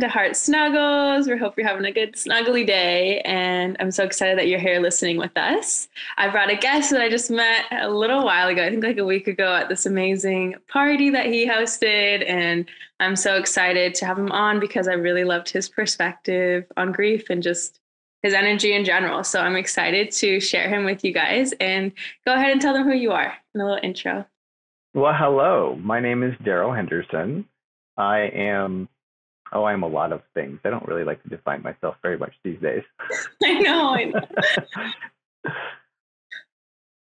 To Heart Snuggles. We hope you're having a good snuggly day, and I'm so excited that you're here listening with us. I brought a guest that I just met a little while ago, I think like a week ago, at this amazing party that he hosted, and I'm so excited to have him on because I really loved his perspective on grief and just his energy in general. So I'm excited to share him with you guys, and go ahead and tell them who you are in a little intro. Well, hello. My name is Daryl Henderson. I am, oh, I'm a lot of things. I don't really like to define myself very much these days. I know. I know.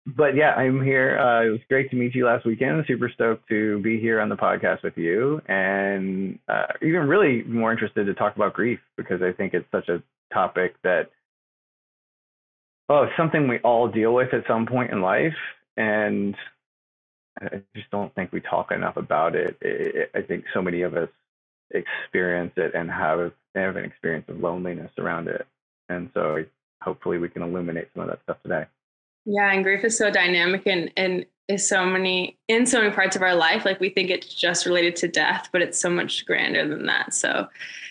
but yeah, I'm here. Uh, it was great to meet you last weekend. Super stoked to be here on the podcast with you, and uh, even really more interested to talk about grief because I think it's such a topic that, oh, it's something we all deal with at some point in life, and I just don't think we talk enough about it. it. I think so many of us experience it and have have an experience of loneliness around it, and so hopefully we can illuminate some of that stuff today. Yeah, and grief is so dynamic and and is so many in so many parts of our life. Like we think it's just related to death, but it's so much grander than that. So,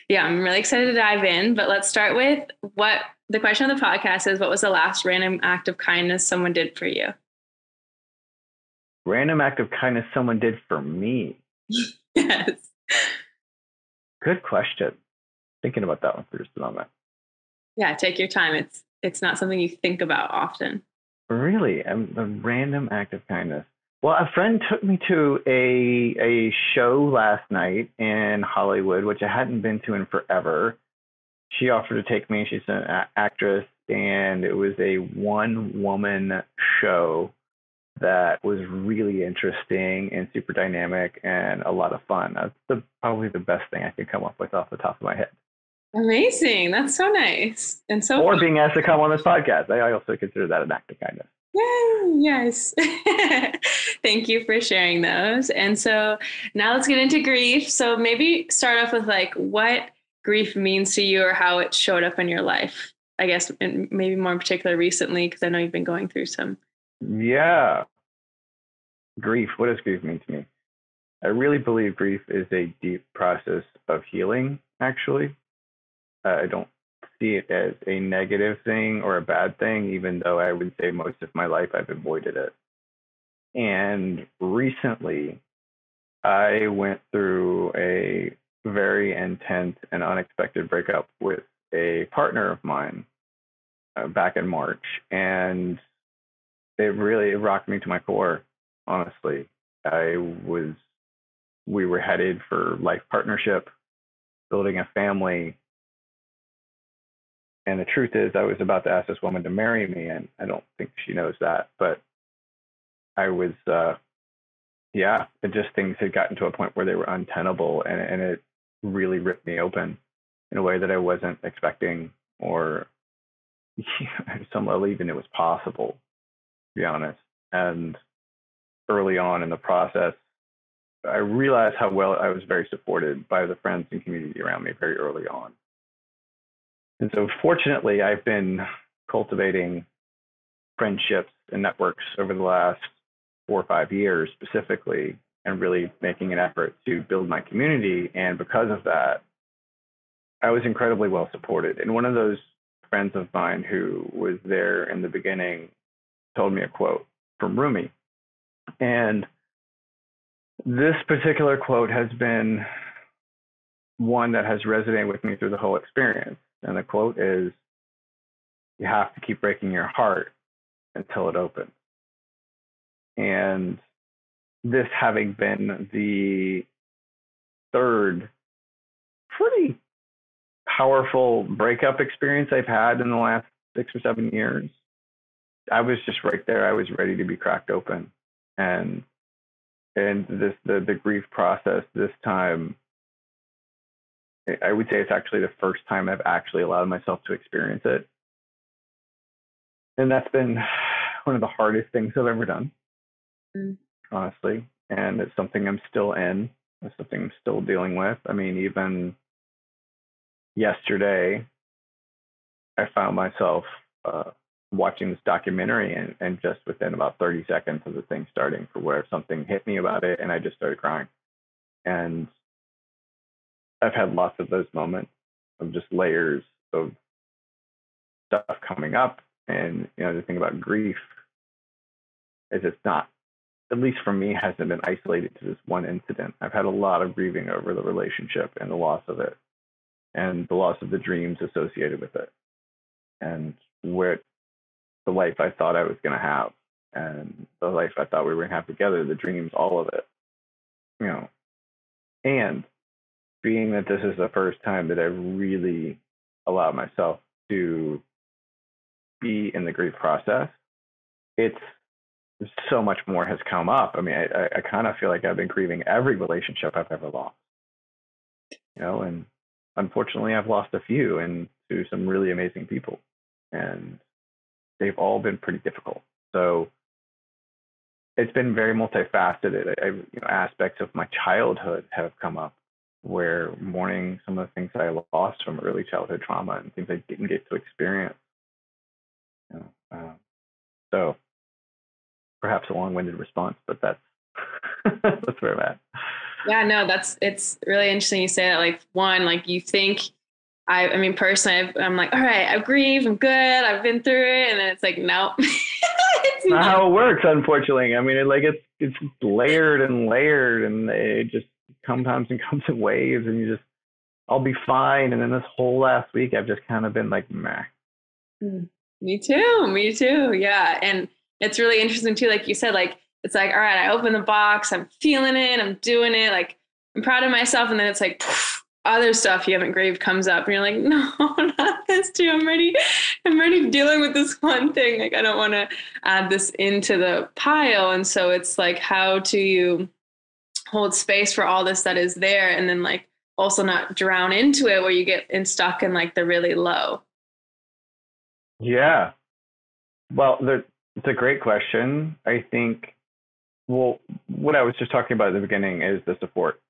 yeah, I'm really excited to dive in. But let's start with what the question of the podcast is: What was the last random act of kindness someone did for you? random act of kindness someone did for me? yes. Good question. Thinking about that one for just a moment. Yeah, take your time. It's it's not something you think about often. Really, a, a random act of kindness. Well, a friend took me to a a show last night in Hollywood, which I hadn't been to in forever. She offered to take me. She's an a- actress, and it was a one woman show that was really interesting and super dynamic and a lot of fun. That's the, probably the best thing I could come up with off the top of my head. Amazing. That's so nice. And so Or fun. being asked to come on this podcast. I also consider that an act of kindness. Yeah, yes. Thank you for sharing those. And so now let's get into grief. So maybe start off with like what grief means to you or how it showed up in your life. I guess and maybe more in particular recently because I know you've been going through some yeah. Grief. What does grief mean to me? I really believe grief is a deep process of healing, actually. Uh, I don't see it as a negative thing or a bad thing, even though I would say most of my life I've avoided it. And recently, I went through a very intense and unexpected breakup with a partner of mine uh, back in March. And it really it rocked me to my core. Honestly, I was we were headed for life partnership, building a family. And the truth is, I was about to ask this woman to marry me, and I don't think she knows that. But I was, uh, yeah, it just things had gotten to a point where they were untenable, and, and it really ripped me open in a way that I wasn't expecting, or at some level, even it was possible be honest. And early on in the process, I realized how well I was very supported by the friends and community around me very early on. And so, fortunately, I've been cultivating friendships and networks over the last four or five years specifically, and really making an effort to build my community. And because of that, I was incredibly well supported. And one of those friends of mine who was there in the beginning told me a quote from Rumi. And this particular quote has been one that has resonated with me through the whole experience. And the quote is You have to keep breaking your heart until it opens. And this having been the third pretty powerful breakup experience I've had in the last six or seven years, I was just right there. I was ready to be cracked open, and and this the the grief process this time. I would say it's actually the first time I've actually allowed myself to experience it, and that's been one of the hardest things I've ever done, mm. honestly. And it's something I'm still in. It's something I'm still dealing with. I mean, even yesterday, I found myself uh, watching this documentary and, and just within about 30 seconds of the thing starting for where something hit me about it and I just started crying. And I've had lots of those moments of just layers of stuff coming up. And, you know, the thing about grief is it's not, at least for me, hasn't been isolated to this one incident. I've had a lot of grieving over the relationship and the loss of it and the loss of the dreams associated with it and where the life I thought I was going to have and the life I thought we were going to have together, the dreams, all of it, you know. And being that this is the first time that I've really allowed myself to be in the grief process, it's so much more has come up. I mean, I, I kind of feel like I've been grieving every relationship I've ever lost, you know, and unfortunately, I've lost a few and to some really amazing people, and they've all been pretty difficult. So it's been very multifaceted. I, you know, aspects of my childhood have come up where mourning some of the things that I lost from early childhood trauma and things I didn't get to experience. You know, um, so perhaps a long-winded response, but that's that's where I'm at. Yeah, no, that's it's really interesting you say that. Like one, like you think I, I mean, personally, i am like, all right, I've grieved, I'm good, I've been through it, and then it's like, nope. it's not how it works. Unfortunately, I mean, it, like it's it's layered and layered, and it just sometimes and comes in waves, and you just, I'll be fine, and then this whole last week, I've just kind of been like, meh. Mm, me too, me too, yeah, and it's really interesting too, like you said, like it's like, all right, I open the box, I'm feeling it, I'm doing it, like I'm proud of myself, and then it's like. Poof, other stuff you haven't grieved comes up and you're like no not this too. I'm ready i'm ready dealing with this one thing. Like i don't want to add this into the pile. And so it's like how do you hold space for all this that is there and then like also not drown into it where you get in stuck in like the really low? Yeah. Well it's a great question i think well what i was just talking about at the beginning is the support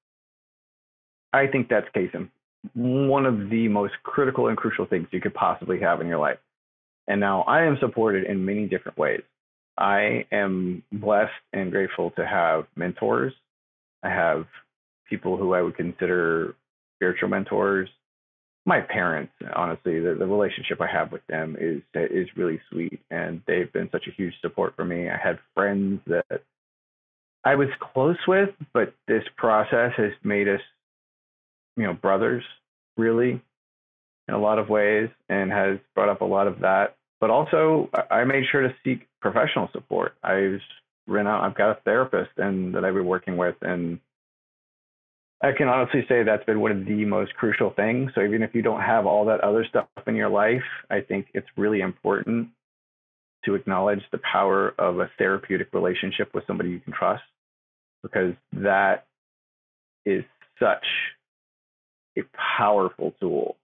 I think that's Kasem. One of the most critical and crucial things you could possibly have in your life. And now I am supported in many different ways. I am blessed and grateful to have mentors. I have people who I would consider spiritual mentors. My parents, honestly, the, the relationship I have with them is is really sweet, and they've been such a huge support for me. I had friends that I was close with, but this process has made us you know brothers really in a lot of ways and has brought up a lot of that. But also i made sure to seek professional support. I've run out i've got a therapist and that i've been working with and i can honestly say that's been one of the most crucial things. So even if you don't have all that other stuff in your life i think it's really important to acknowledge the power of a therapeutic relationship with somebody you can trust because that is such a powerful tool.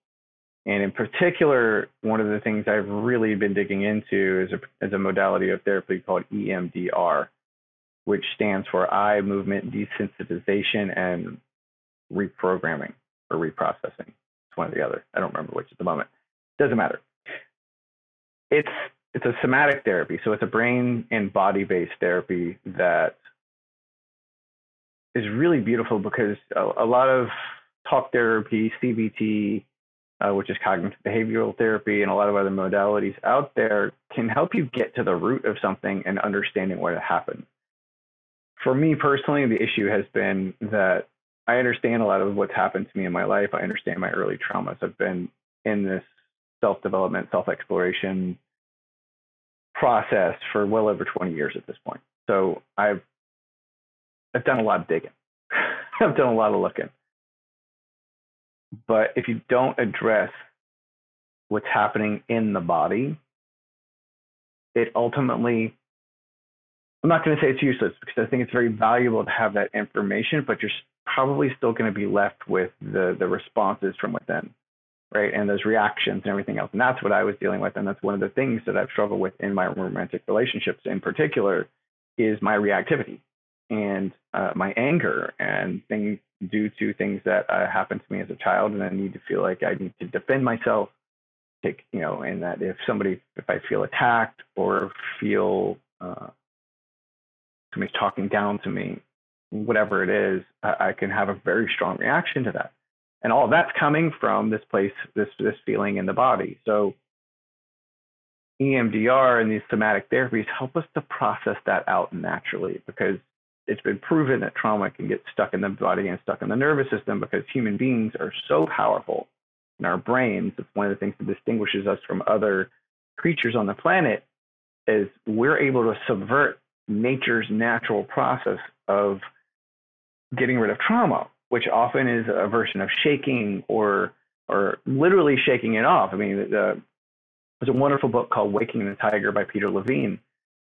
And in particular, one of the things I've really been digging into is a, is a modality of therapy called EMDR, which stands for eye movement desensitization and reprogramming or reprocessing. It's one or the other. I don't remember which at the moment. Doesn't matter. It's it's a somatic therapy, so it's a brain and body based therapy that is really beautiful because a, a lot of talk therapy, CBT, uh, which is cognitive behavioral therapy, and a lot of other modalities out there can help you get to the root of something and understanding what happened. For me personally, the issue has been that I understand a lot of what's happened to me in my life. I understand my early traumas. I've been in this self development, self exploration process for well over 20 years at this point. So I've I've done a lot of digging. I've done a lot of looking. But if you don't address what's happening in the body, it ultimately, I'm not going to say it's useless because I think it's very valuable to have that information, but you're probably still going to be left with the, the responses from within, right? And those reactions and everything else. And that's what I was dealing with. And that's one of the things that I've struggled with in my romantic relationships in particular is my reactivity and uh, my anger and things due to things that uh, happened to me as a child, and I need to feel like I need to defend myself. Take you know, and that if somebody, if I feel attacked or feel uh, somebody's talking down to me, whatever it is, I, I can have a very strong reaction to that. and all that's coming from this place, this this feeling in the body. So EMDR and these somatic therapies help us to process that out naturally because it's been proven that trauma can get stuck in the body and stuck in the nervous system because human beings are so powerful in our brains. It's one of the things that distinguishes us from other creatures on the planet is we're able to subvert nature's natural process of getting rid of trauma, which often is a version of shaking or or literally shaking it off. I mean, the, there's a wonderful book called Waking the Tiger by Peter Levine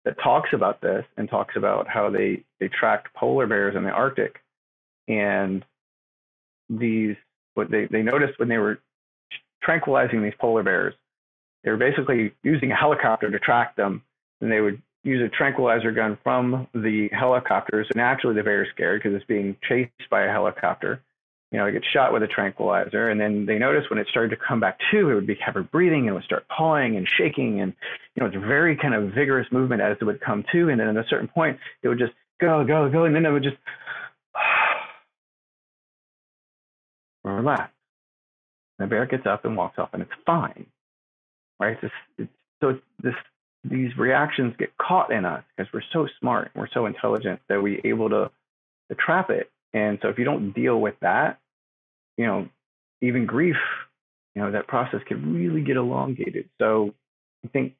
that talks about this and talks about how they they tracked polar bears in the Arctic and these what they, they noticed when they were tranquilizing these polar bears, they were basically using a helicopter to track them and they would use a tranquilizer gun from the helicopter. So naturally the bear is scared because it's being chased by a helicopter. You know, it gets shot with a tranquilizer, and then they noticed when it started to come back to, it would be kept breathing and it would start pawing and shaking, and you know, it's a very kind of vigorous movement as it would come to, and then at a certain point, it would just go, go, go, and then it would just relax. The bear gets up and walks off, and it's fine, right? It's, it's, so it's this these reactions get caught in us because we're so smart, we're so intelligent that we're able to, to trap it. And so if you don't deal with that, you know, even grief, you know, that process can really get elongated. So I think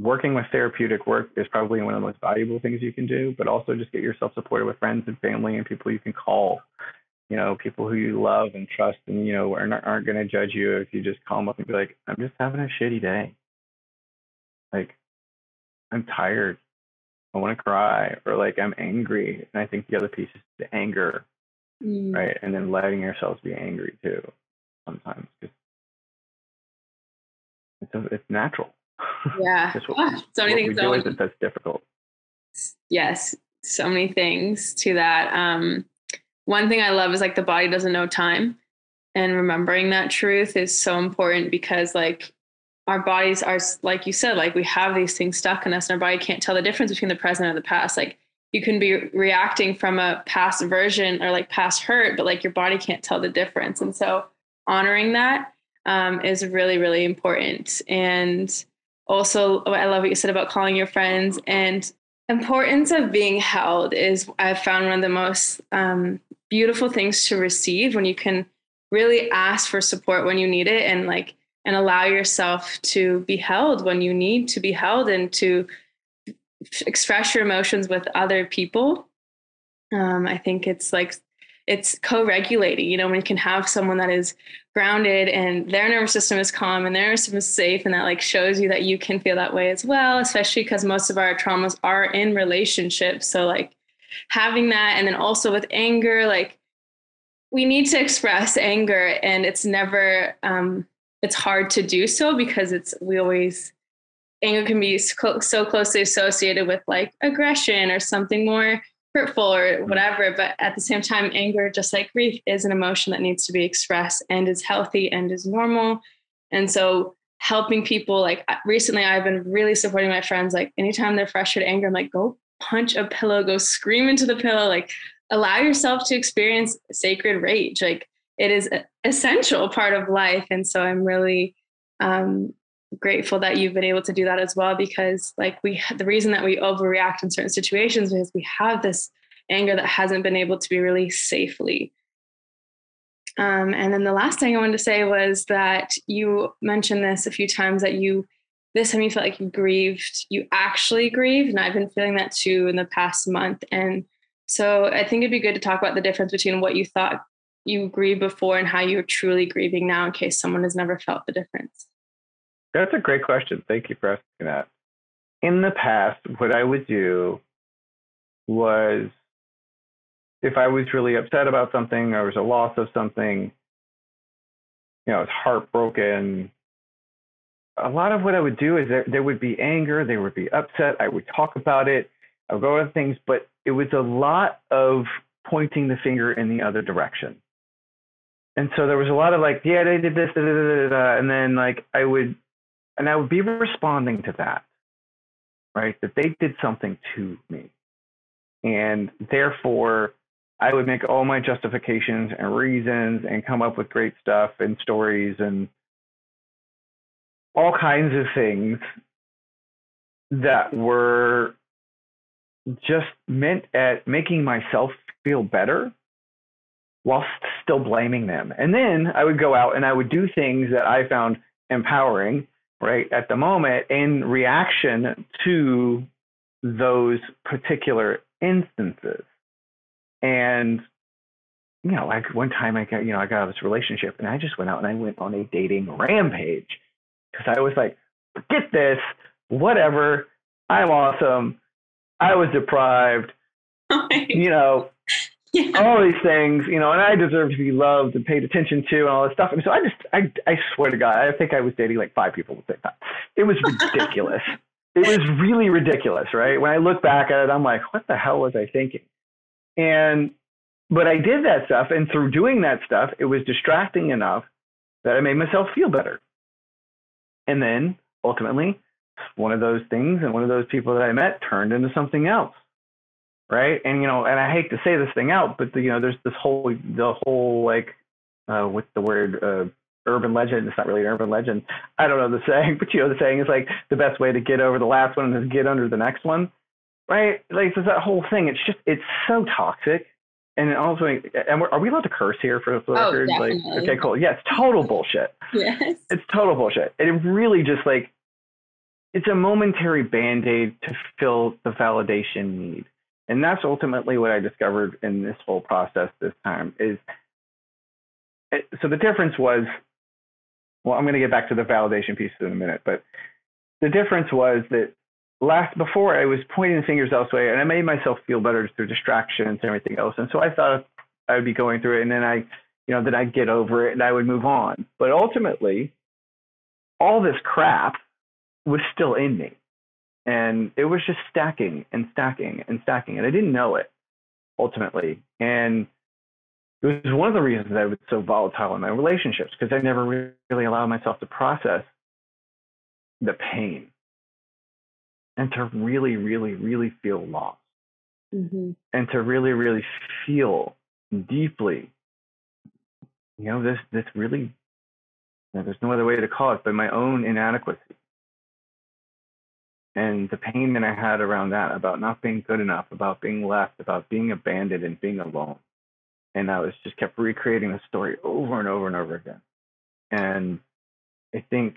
working with therapeutic work is probably one of the most valuable things you can do, but also just get yourself supported with friends and family and people you can call, you know, people who you love and trust and, you know, aren't, aren't going to judge you if you just call them up and be like, I'm just having a shitty day like I'm tired. I want to cry or like I'm angry. And I think the other piece is the anger, mm. right? And then letting yourselves be angry too sometimes. Just, it's, a, it's natural. Yeah. what, oh, so many things. So that that's difficult. Yes. So many things to that. Um, one thing I love is like the body doesn't know time. And remembering that truth is so important because like our bodies are like you said like we have these things stuck in us and our body can't tell the difference between the present and the past. Like you can be reacting from a past version or like past hurt but like your body can't tell the difference. And so honoring that um, is really really important. And also i love what you said about calling your friends and importance of being held is i've found one of the most um, beautiful things to receive when you can really ask for support when you need it and like and allow yourself to be held when you need to be held and to express your emotions with other people. Um, i think it's like it's co-regulating you know when you can have someone that is grounded and their nervous system is calm and their nervous system is safe and that like shows you that you can feel that way as well especially because most of our traumas are in relationships. So like having that and then also with anger like we need to express anger and it's never um, it's hard to do so because it's we always anger can be so closely associated with like aggression or something more hurtful or mm-hmm. whatever but at the same time anger just like grief is an emotion that needs to be expressed and is healthy and is normal and so helping people like recently i've been really supporting my friends like anytime they're frustrated anger i'm like go punch a pillow go scream into the pillow like allow yourself to experience sacred rage like it is an essential part of life. And so I'm really um, grateful that you've been able to do that as well, because like we, the reason that we overreact in certain situations is we have this anger that hasn't been able to be released safely. Um, and then the last thing I wanted to say was that you mentioned this a few times that you, this time you felt like you grieved, you actually grieved. And I've been feeling that too in the past month. And so I think it'd be good to talk about the difference between what you thought you grieved before and how you're truly grieving now in case someone has never felt the difference? That's a great question. Thank you for asking that. In the past, what I would do was if I was really upset about something, or was a loss of something, you know, I was heartbroken. A lot of what I would do is there, there would be anger, there would be upset. I would talk about it. I would go over things, but it was a lot of pointing the finger in the other direction and so there was a lot of like, yeah, they did this, da, da, da, and then like I would, and I would be responding to that, right? That they did something to me, and therefore I would make all my justifications and reasons and come up with great stuff and stories and all kinds of things that were just meant at making myself feel better while still blaming them. And then I would go out and I would do things that I found empowering, right, at the moment in reaction to those particular instances. And, you know, like one time I got, you know, I got out of this relationship and I just went out and I went on a dating rampage because I was like, forget this, whatever, I'm awesome. I was deprived, you know, yeah. all these things, you know, and I deserve to be loved and paid attention to and all this stuff. And so I just, I, I swear to God, I think I was dating like five people at the same time. It was ridiculous. it was really ridiculous, right? When I look back at it, I'm like, what the hell was I thinking? And, but I did that stuff. And through doing that stuff, it was distracting enough that I made myself feel better. And then ultimately, one of those things and one of those people that I met turned into something else right? And you know, and I hate to say this thing out, but the, you know, there's this whole the whole like uh, with the word uh, urban legend. It's not really an urban legend. I don't know the saying, but you know, the saying is like the best way to get over the last one is get under the next one, right? Like there's that whole thing. It's just it's so toxic. And also, and are we allowed to curse here for the oh, record? Definitely. Like, okay, cool. Yeah, it's total bullshit. Yes. It's total bullshit. And it really just like, it's a momentary band aid to fill the validation need and that's ultimately what I discovered in this whole process this time is it, so the difference was well I'm going to get back to the validation piece in a minute but the difference was that last before I was pointing fingers elsewhere and I made myself feel better through distractions and everything else. And so I thought I would be going through it and then I you know then I'd get over it and I would move on. But ultimately all this crap was still in me and it was just stacking and stacking and stacking and i didn't know it ultimately. And it was one of the reasons that i was so volatile in my relationships because i never really allowed myself to process the pain and to really really really feel lost. Mm-hmm. and to really really feel deeply you know this this really you know, there's no other way to call it but my own inadequacy and the pain that I had around that about not being good enough, about being left, about being abandoned and being alone. And I was just kept recreating the story over and over and over again. And I think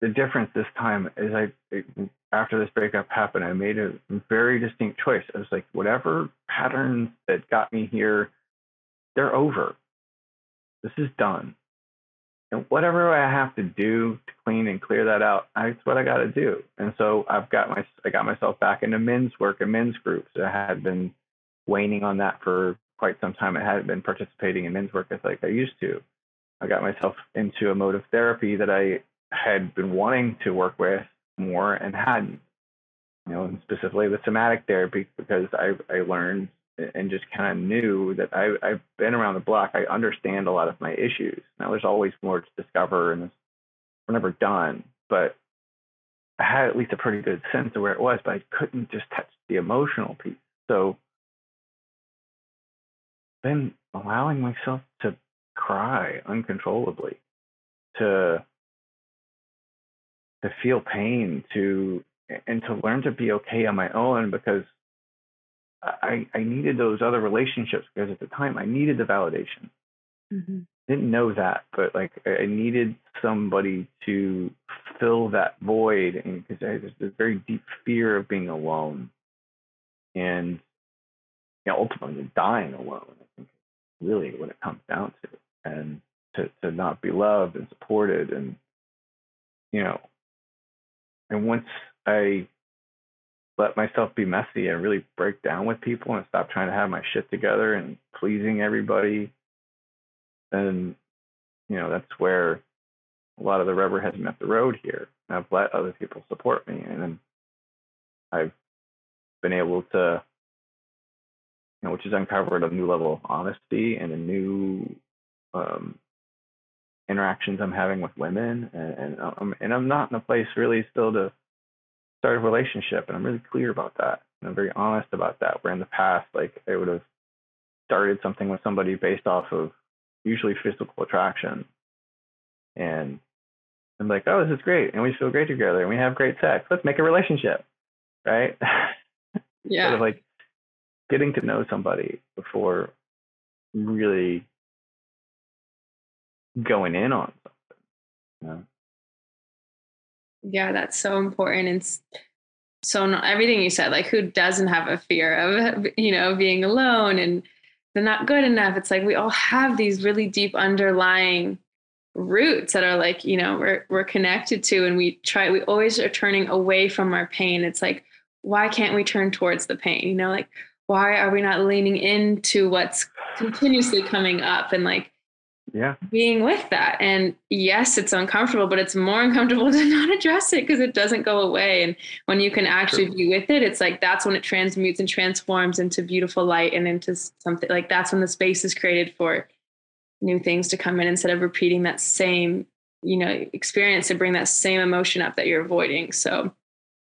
the difference this time is I, after this breakup happened, I made a very distinct choice. I was like, whatever patterns that got me here, they're over. This is done and whatever I have to do to clean and clear that out, that's what I got to do. And so I've got my I got myself back into men's work and men's groups. I had been waning on that for quite some time. I hadn't been participating in men's work as like I used to. I got myself into a mode of therapy that I had been wanting to work with more and hadn't. You know, and specifically the somatic therapy because I I learned and just kind of knew that I, I've been around the block. I understand a lot of my issues. Now there's always more to discover, and we're never done. But I had at least a pretty good sense of where it was, but I couldn't just touch the emotional piece. So then allowing myself to cry uncontrollably, to to feel pain, to and to learn to be okay on my own because I, I needed those other relationships because at the time I needed the validation. Mm-hmm. Didn't know that, but like I needed somebody to fill that void, and because there's this very deep fear of being alone, and you know, ultimately dying alone. I think really what it comes down to, and to to not be loved and supported, and you know, and once I let myself be messy and really break down with people and stop trying to have my shit together and pleasing everybody. And, you know, that's where a lot of the rubber has met the road here. I've let other people support me and then I've been able to, you know, which has uncovered a new level of honesty and a new um, interactions I'm having with women. And, and, um, and I'm not in a place really still to start a relationship and I'm really clear about that. And I'm very honest about that. Where in the past, like I would have started something with somebody based off of usually physical attraction. And I'm like, oh, this is great. And we feel great together and we have great sex. Let's make a relationship. Right. Yeah. sort of like getting to know somebody before really going in on something. You know? Yeah, that's so important. And so not, everything you said, like who doesn't have a fear of, you know, being alone and they're not good enough. It's like we all have these really deep underlying roots that are like, you know, we're we're connected to and we try we always are turning away from our pain. It's like, why can't we turn towards the pain? You know, like why are we not leaning into what's continuously coming up and like yeah. being with that. And yes it's uncomfortable but it's more uncomfortable to not address it because it doesn't go away. And when you can actually True. be with it it's like that's when it transmutes and transforms into beautiful light and into something like that's when the space is created for new things to come in instead of repeating that same you know experience to bring that same emotion up that you're avoiding. So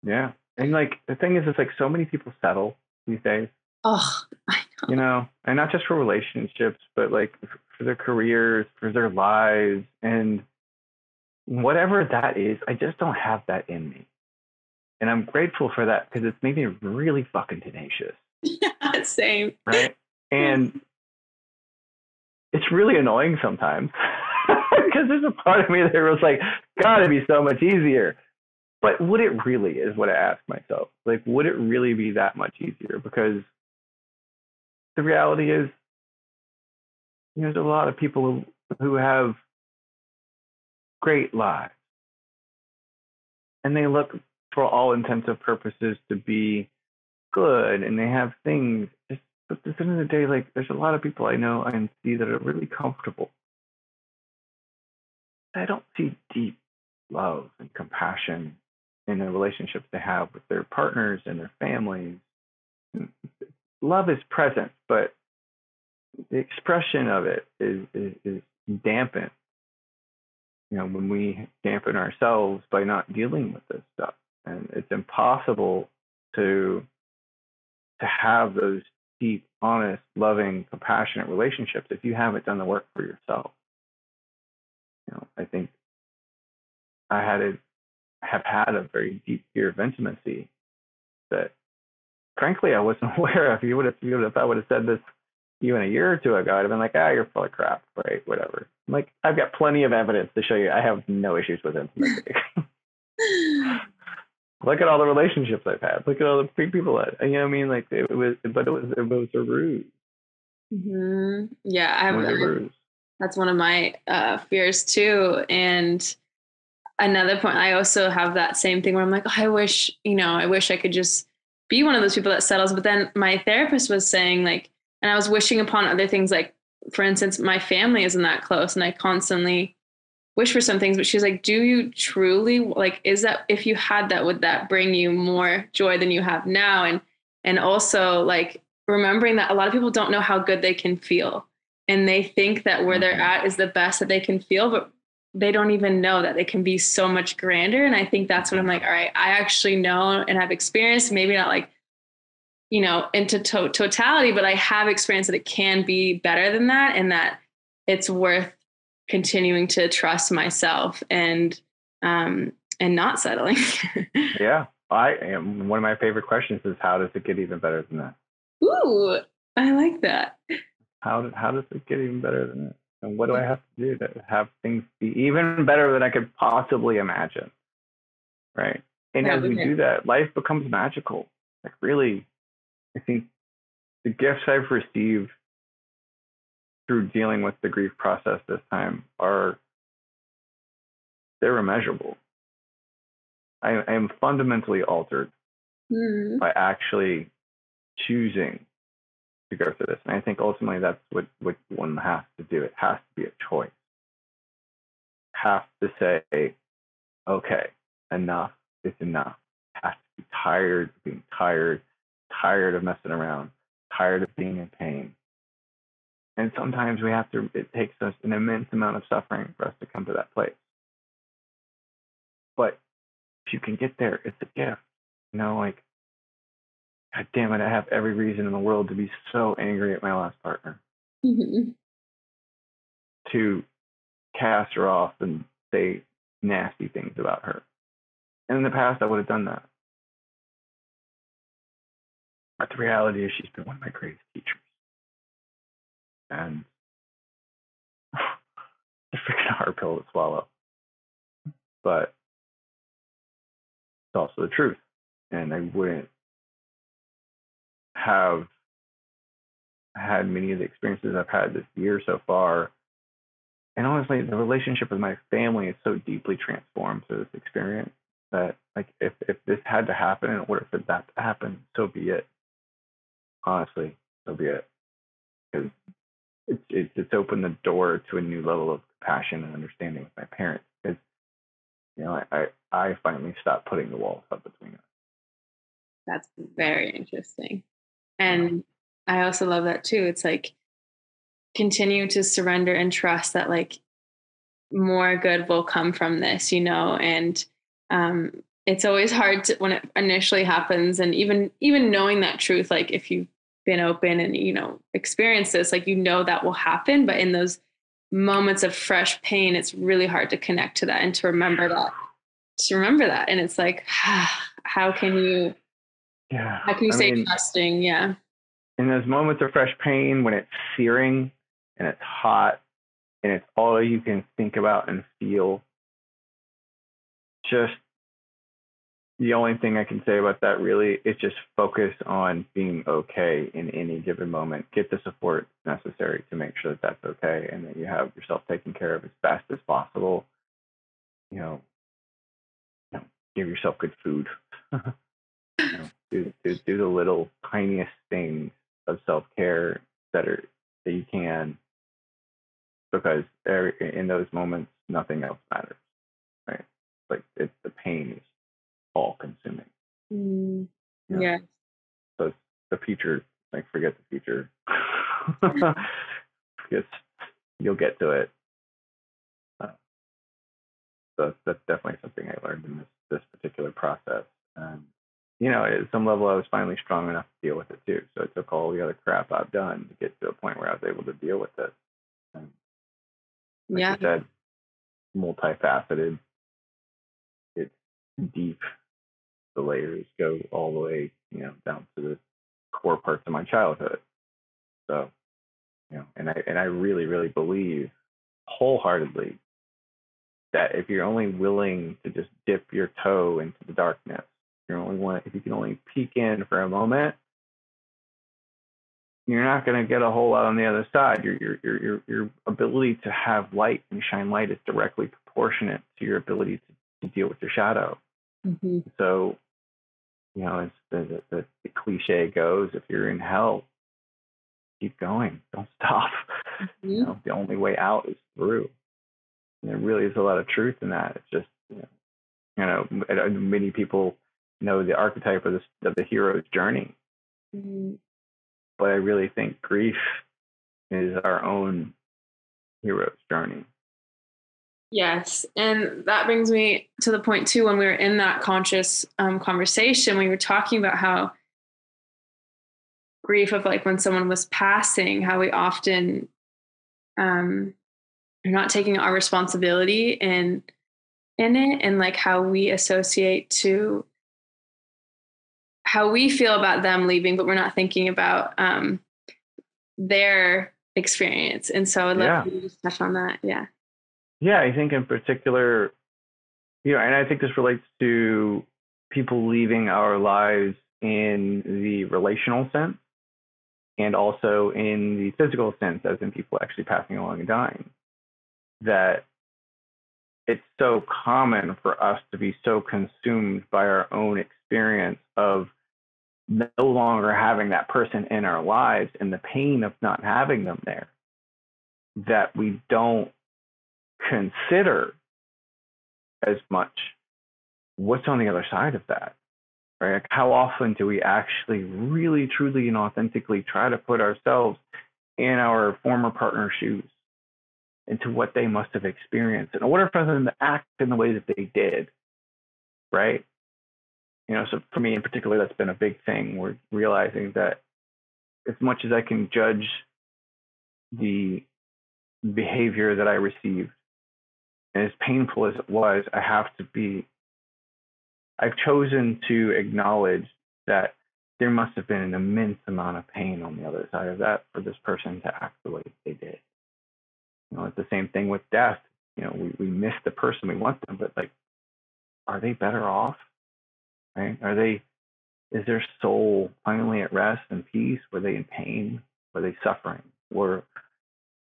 yeah. And like the thing is it's like so many people settle these days oh i know you know. and not just for relationships but like for their careers for their lives and whatever that is i just don't have that in me. And i'm grateful for that because it's made me really fucking tenacious. Yeah, same. Right? And it's really annoying sometimes because there's a part of me that was like god it'd be so much easier. But would it really is what i ask myself. Like would it really be that much easier? Because the reality is there's a lot of people who, have great lives. And they look for all intensive purposes to be good and they have things just but at the end of the day like there's a lot of people i know and see that are really comfortable. I don't see deep love and compassion in the relationships they have with their partners and their families love is present but the expression of it is, is, is dampened. You know when we dampen ourselves by not dealing with this stuff and it's impossible to to have those deep honest loving compassionate relationships if you haven't done the work for yourself. You know i think i had a have had a very deep fear of intimacy that frankly i wasn't aware of you would have you would have i would have said this even a year or two ago i'd have been like ah you're full of crap right whatever I'm like i've got plenty of evidence to show you i have no issues with intimacy look at all the relationships I've had. Look at all the people that you know. what I mean, like it was, but it was it was a ruse. hmm yeah I, was a i ruse. that's one of my uh, fears too and another point i also have that same thing where i'm like oh, i wish you know i wish i could just be one of those people that settles. But then my therapist was saying like and i was wishing upon other things like for instance my family isn't that close and i constantly wish for some things but she's like do you truly like is that if you had that would that bring you more joy than you have now? And and also like remembering that a lot of people don't know how good they can feel. And they think that where they're Mhm. at is the best that they can feel but they don't even know that they can be so much grander and i think that's what i'm like all right i actually know and have experienced maybe not like you know into to- totality but i have experienced that it can be better than that and that it's worth continuing to trust myself and um and not settling Yeah, I am. One of my favorite questions is how does it get even better than that? ooh i like that How how does it get even better than that? And what do I have to do to have things be even better than I could possibly imagine? Right. And Yeah, as we do that, life becomes magical. Like really, I think the gifts I've received through dealing with the grief process this time are they're immeasurable. I, I am fundamentally altered Hmm. by actually choosing to go through this. And I think ultimately that's what, what one has to do. It has to be a choice. Have to say, okay, enough is enough. Have to be tired of being tired, tired of messing around, tired of being in pain. And sometimes we have to, it takes us an immense amount of suffering for us to come to that place. But if you can get there, it's a gift. You know, like God damn it, I have every reason in the world to be so angry at my last partner. Mm-hmm. To cast her off and say nasty things about her. And in the past, I would have done that. But the reality is, she's been one of my greatest teachers. And it's a freaking hard pill to swallow. But it's also the truth. And I wouldn't have had many of the experiences I've had this year so far. And honestly, the relationship with my family is so deeply transformed through this experience that, like, if, if this had to happen in order for that to happen, so be it. Honestly, so be it. It's, it's, it's opened the door to a new level of compassion and understanding with my parents. Because, you know, I, I, I finally stopped putting the walls up between us. That's very interesting. And I also love that too. It's like continue to surrender and trust that like more good will come from this, you know, and um it's always hard to when it initially happens and even even knowing that truth like if you've been open and you know experienced this like you know that will happen but in those moments of fresh pain it's really hard to connect to that and to remember that to remember that and it's like how can you yeah how can you I stay mean, trusting yeah in those moments of fresh pain when it's searing and it's hot and it's all you can think about and feel just the only thing I can say about that really is just focus on being okay in any given moment. Get the support necessary to make sure that that's okay and that you have yourself taken care of as fast as possible. You know, you know give yourself good food. do, do, do the little tiniest things of self care that are that you can because in those moments nothing else matters right? Like it's the pain is all consuming. Mm, you know? yeah. So the future like forget the future. Because you'll get to it. Uh, so that's definitely something i learned in this this particular process and you know, at some level, I was finally strong enough to deal with it too. So it took all the other crap I've done to get to a point where I was able to deal with it. And like yeah. you said, multifaceted. It's deep. The layers go all the way, you know, down to the core parts of my childhood. So, you know, and I and I really, really believe wholeheartedly that if you're only willing to just dip your toe into the darkness you only want if you can only peek in for a moment, you're not going to get a whole lot on the other side. Your, your your your your ability to have light and shine light is directly proportionate to your ability to, to deal with your shadow. Mm-hmm. So, you know, as the, the, the cliche goes, if you're in hell, keep going. Don't stop. Mm-hmm. You know, the only way out is through. And there really is a lot of truth in that. It's just, you know, you know many people know the archetype of the of the hero's journey. Mm-hmm. But I really think grief is our own hero's journey. Yes, and that brings me to the point too. When we were in that conscious um, conversation, we were talking about how grief of like when someone was passing, how we often um, are not taking our responsibility in in it, and like how we associate to how we feel about them leaving, but we're not thinking about um, their experience. And so I'd love yeah. you to just touch on that. Yeah. Yeah, I think in particular, you know, and I think this relates to people leaving our lives in the relational sense and also in the physical sense, as in people actually passing along and dying. That it's so common for us to be so consumed by our own experience of no longer having that person in our lives and the pain of not having them there that we don't consider as much what's on the other side of that right? Like how often do we actually really truly and authentically try to put ourselves in our former partner's shoes into what they must have experienced? In order for them to act in the way that they did right you know, so for me in particular, that's been a big thing. We're realizing that as much as I can judge the behavior that I received, and as painful as it was, I have to be, I've chosen to acknowledge that there must have been an immense amount of pain on the other side of that for this person to act the way they did. You know, it's the same thing with death. You know, we, we miss the person we want them, but like, are they better off? Right? Are they, is their soul finally at rest and peace? Were they in pain? Were they suffering? Were,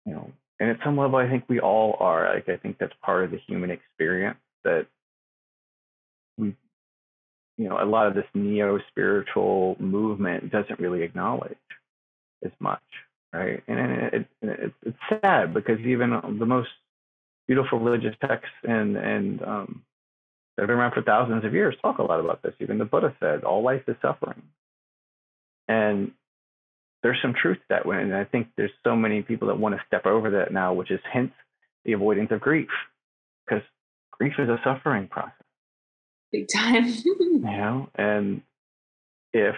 you know, and at some level, I think we all are. Like, I think that's part of the human experience that we, you know, a lot of this neo spiritual movement doesn't really acknowledge as much, right? And it, it, it, it's sad because even the most beautiful religious texts and and um, that have been around for thousands of years talk a lot about this. Even the Buddha said, all life is suffering. And there's some truth to that. And I think there's so many people that want to step over that now, which is hence the avoidance of grief, because grief is a suffering process. Big time. you know, and if,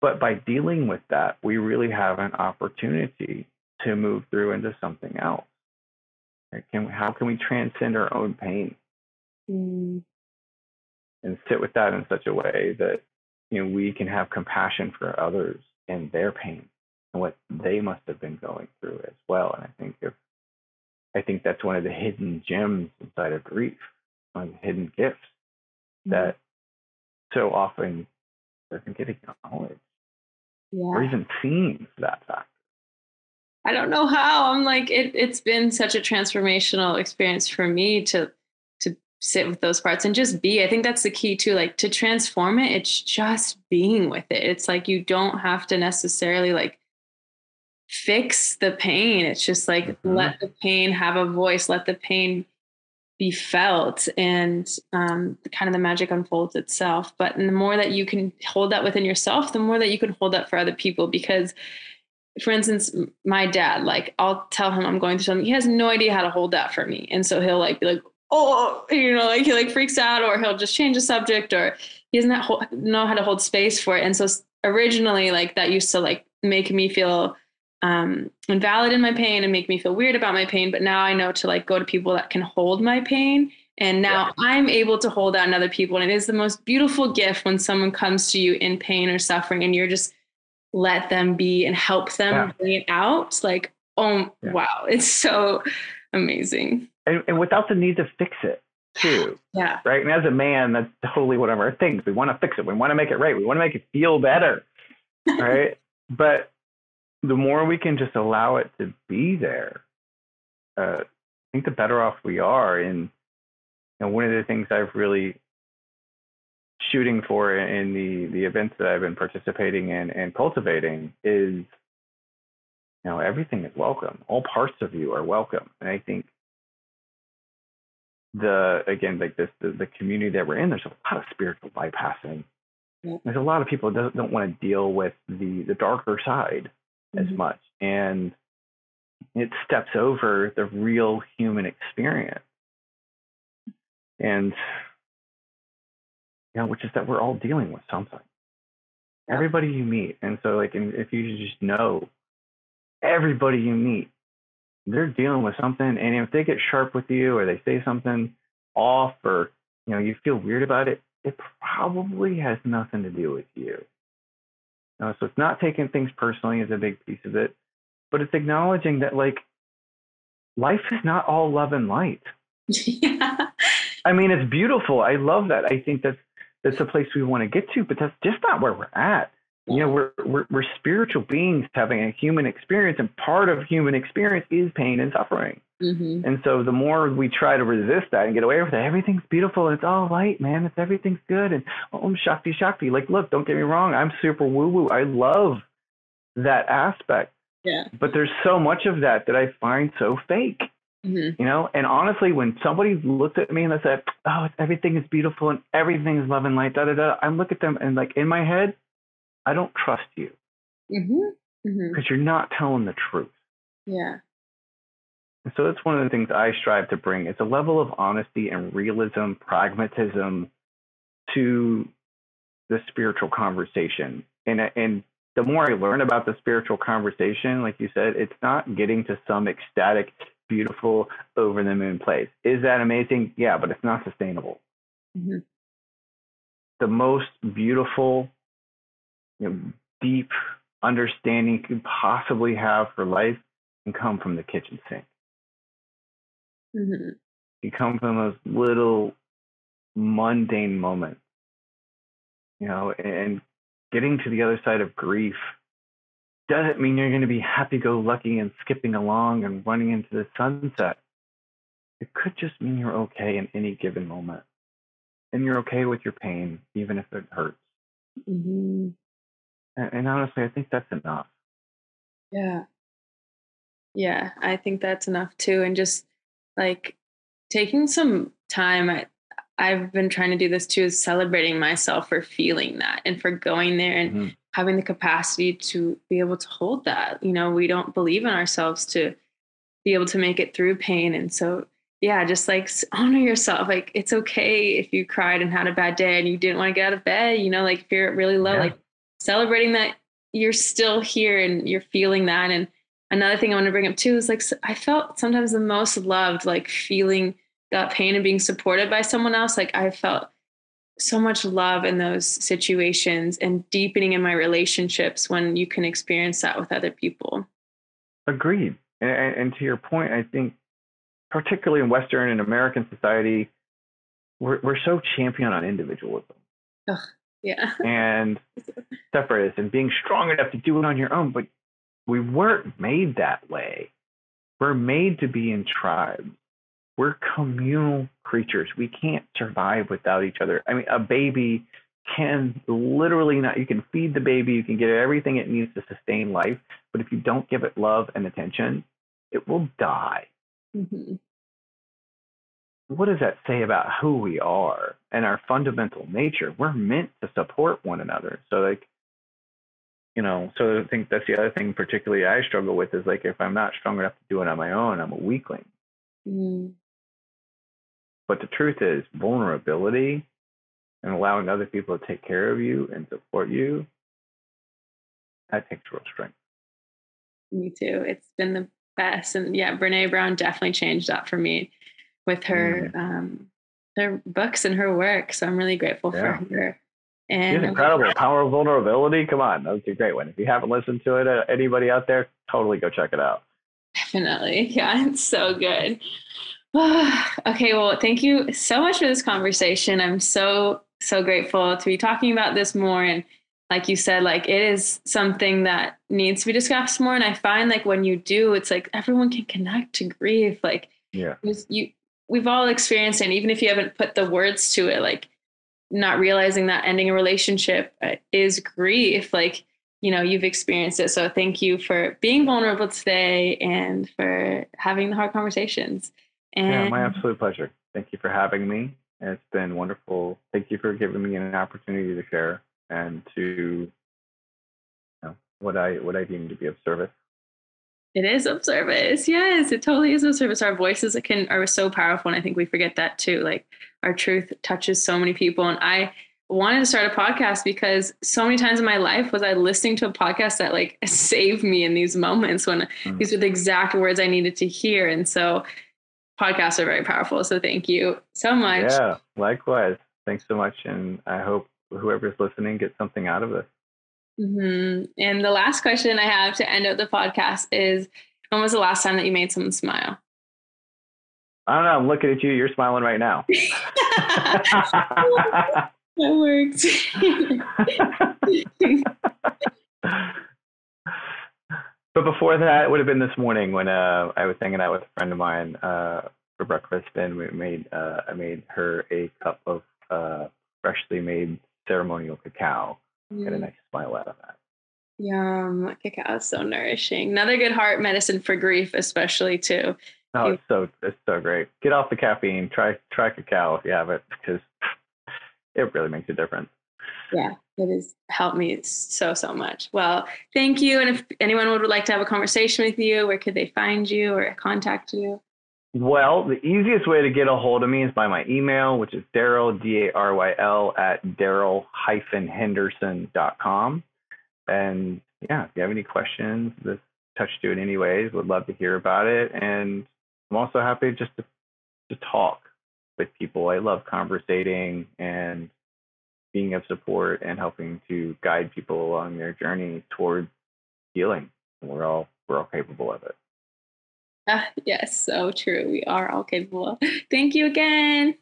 but by dealing with that, we really have an opportunity to move through into something else. Can, how can we transcend our own pain? Mm. and sit with that in such a way that you know we can have compassion for others and their pain and what they must have been going through as well. And I think if I think that's one of the hidden gems inside of grief, one of the hidden gifts mm. that so often doesn't get acknowledged yeah. or even seen for that fact. I don't know how. I'm like it, it's been such a transformational experience for me to sit with those parts and just be. I think that's the key too. Like to transform it, it's just being with it. It's like you don't have to necessarily like fix the pain. It's just like mm-hmm. let the pain have a voice, let the pain be felt, and um, kind of the magic unfolds itself. But the more that you can hold that within yourself, the more that you can hold that for other people because for instance, my dad, like I'll tell him I'm going through something. He has no idea how to hold that for me. And so he'll like be like, oh, you know, like he like freaks out or he'll just change the subject or he doesn't know how to hold space for it. And so originally like that used to like make me feel um, invalid in my pain and make me feel weird about my pain. But now I know to like go to people that can hold my pain. And now yeah. I'm able to hold that in other people. And it is the most beautiful gift when someone comes to you in pain or suffering and you're just let them be and help them yeah. bring it out. Like, oh, yeah. wow. It's so amazing and, and without the need to fix it too. Yeah. Right. And as a man, that's totally one of our things. We want to fix it. We want to make it right. We want to make it feel better. right. But the more we can just allow it to be there, uh, I think the better off we are. And you know, one of the things I've really shooting for in the the events that I've been participating in and cultivating is, you know, everything is welcome. All parts of you are welcome. And I think the again like this the, the community that we're in there's a lot of spiritual bypassing. There's a lot of people that don't, don't want to deal with the the darker side mm-hmm. as much and it steps over the real human experience. And you know which is that we're all dealing with something. Everybody you meet and so like if you just know everybody you meet they're dealing with something, and if they get sharp with you or they say something off or you know you feel weird about it, it probably has nothing to do with you. so it's not taking things personally is a big piece of it, but it's acknowledging that like life is not all love and light. yeah. I mean, it's beautiful. I love that. I think that's that's a place we want to get to, but that's just not where we're at you know we're, we're we're spiritual beings having a human experience and part of human experience is pain and suffering. Mm-hmm. and so the more we try to resist that and get away with it everything's beautiful and it's all light man. It's everything's good. And oh shakti shakti. Like look don't get me wrong. I'm super woo woo i love that aspect. Yeah. But there's so much of that that i find so fake. Mm-hmm. You know, and honestly, when somebody looks at me and they say, "Oh, everything is beautiful and everything is love and light," da da da, I look at them and like in my head, I don't trust you because mm-hmm. mm-hmm. you're not telling the truth. Yeah. And so that's one of the things I strive to bring. It's a level of honesty and realism, pragmatism to the spiritual conversation. And and the more I learn about the spiritual conversation, like you said, it's not getting to some ecstatic, beautiful, over the moon place. Is that amazing? Yeah, but it's not sustainable. Mm-hmm. The most beautiful, you know, deep understanding could possibly have for life can come from the kitchen sink. Mm-hmm. You come from those little mundane moments, you know, and getting to the other side of grief doesn't mean you're going to be happy go lucky and skipping along and running into the sunset. It could just mean you're okay in any given moment. And you're okay with your pain, even if it hurts. Mm-hmm. And, and honestly, I think that's enough. Yeah. Yeah, I think that's enough too. And just like taking some time, I, I've been trying to do this too, is celebrating myself for feeling that and for going there and mm-hmm. having the capacity to be able to hold that. You know, we don't believe in ourselves to be able to make it through pain. And so, yeah, just like honor yourself. Like it's okay if you cried and had a bad day and you didn't want to get out of bed, you know, like if you're really low, yeah. like celebrating that you're still here and you're feeling that. And another thing I want to bring up too is like I felt sometimes the most loved, like feeling that pain and being supported by someone else. Like I felt so much love in those situations and deepening in my relationships when you can experience that with other people. Agreed. And, and to your point, I think particularly in Western and American society, we're we're so champion on individualism. Ugh, yeah. and separatists and being strong enough to do it on your own, but we weren't made that way. We're made to be in tribes. We're communal creatures. We can't survive without each other. I mean, a baby can literally not, you can feed the baby, you can get everything it needs to sustain life, but if you don't give it love and attention, it will die. Mm-hmm. What does that say about who we are and our fundamental nature? We're meant to support one another. So, like, you know, so I think that's the other thing, particularly I struggle with is like if I'm not strong enough to do it on my own, I'm a weakling. Mm. But the truth is, vulnerability and allowing other people to take care of you and support you, that takes real strength. Me too. It's been the best. And yeah, Brene Brown definitely changed that for me with her mm. um, her books and her work. So I'm really grateful yeah. for her and She's incredible. Power of Vulnerability. Come on, that's a great one. If you haven't listened to it, uh, anybody out there, totally go check it out. Definitely. Yeah, it's so good. okay, well, thank you so much for this conversation. I'm so, so grateful to be talking about this more. And like you said, like it is something that needs to be discussed more. And I find like when you do, it's like everyone can connect to grief. Like, yeah, you, we've all experienced it. And even if you haven't put the words to it, like not realizing that ending a relationship uh, is grief. Like you know you've experienced it. So thank you for being vulnerable today and for having the hard conversations. And yeah my absolute pleasure. Thank you for having me. It's been wonderful. Thank you for giving me an opportunity to share and to you know, what i what i deem to be of service it is of service. Yes, it totally is of service. Our voices can are so powerful, and I think we forget that too. Like our truth touches so many people, and I wanted to start a podcast because so many times in my life was I listening to a podcast that like saved me in these moments when mm. these were the exact words I needed to hear, and so podcasts are very powerful. So thank you so much. Yeah, likewise. Thanks so much, and I hope whoever's listening gets something out of this. Mm-hmm. And the last question I have to end out the podcast is when was the last time that you made someone smile? I don't know. I'm looking at you. You're smiling right now. that worked. but before that, it would have been this morning when uh, I was hanging out with a friend of mine uh, for breakfast, and we made uh, I made her a cup of uh, freshly made ceremonial cacao mm. get a nice smile out of that. Yum, cacao is so nourishing. Another good heart medicine for grief, especially too. Oh, it's so it's so great. Get off the caffeine. Try try cacao if you have it, because it really makes a difference. Yeah, it has helped me so so much. Well, thank you. And if anyone would like to have a conversation with you, where could they find you or contact you? Well, the easiest way to get a hold of me is by my email, which is Daryl, D A R Y L, at Daryl Henderson.com. And yeah, if you have any questions, this touched you in any ways, would love to hear about it. And I'm also happy just to, to talk with people. I love conversating and being of support and helping to guide people along their journey towards healing. We're all we're all capable of it. Yes, so true. We are all capable. Thank you again.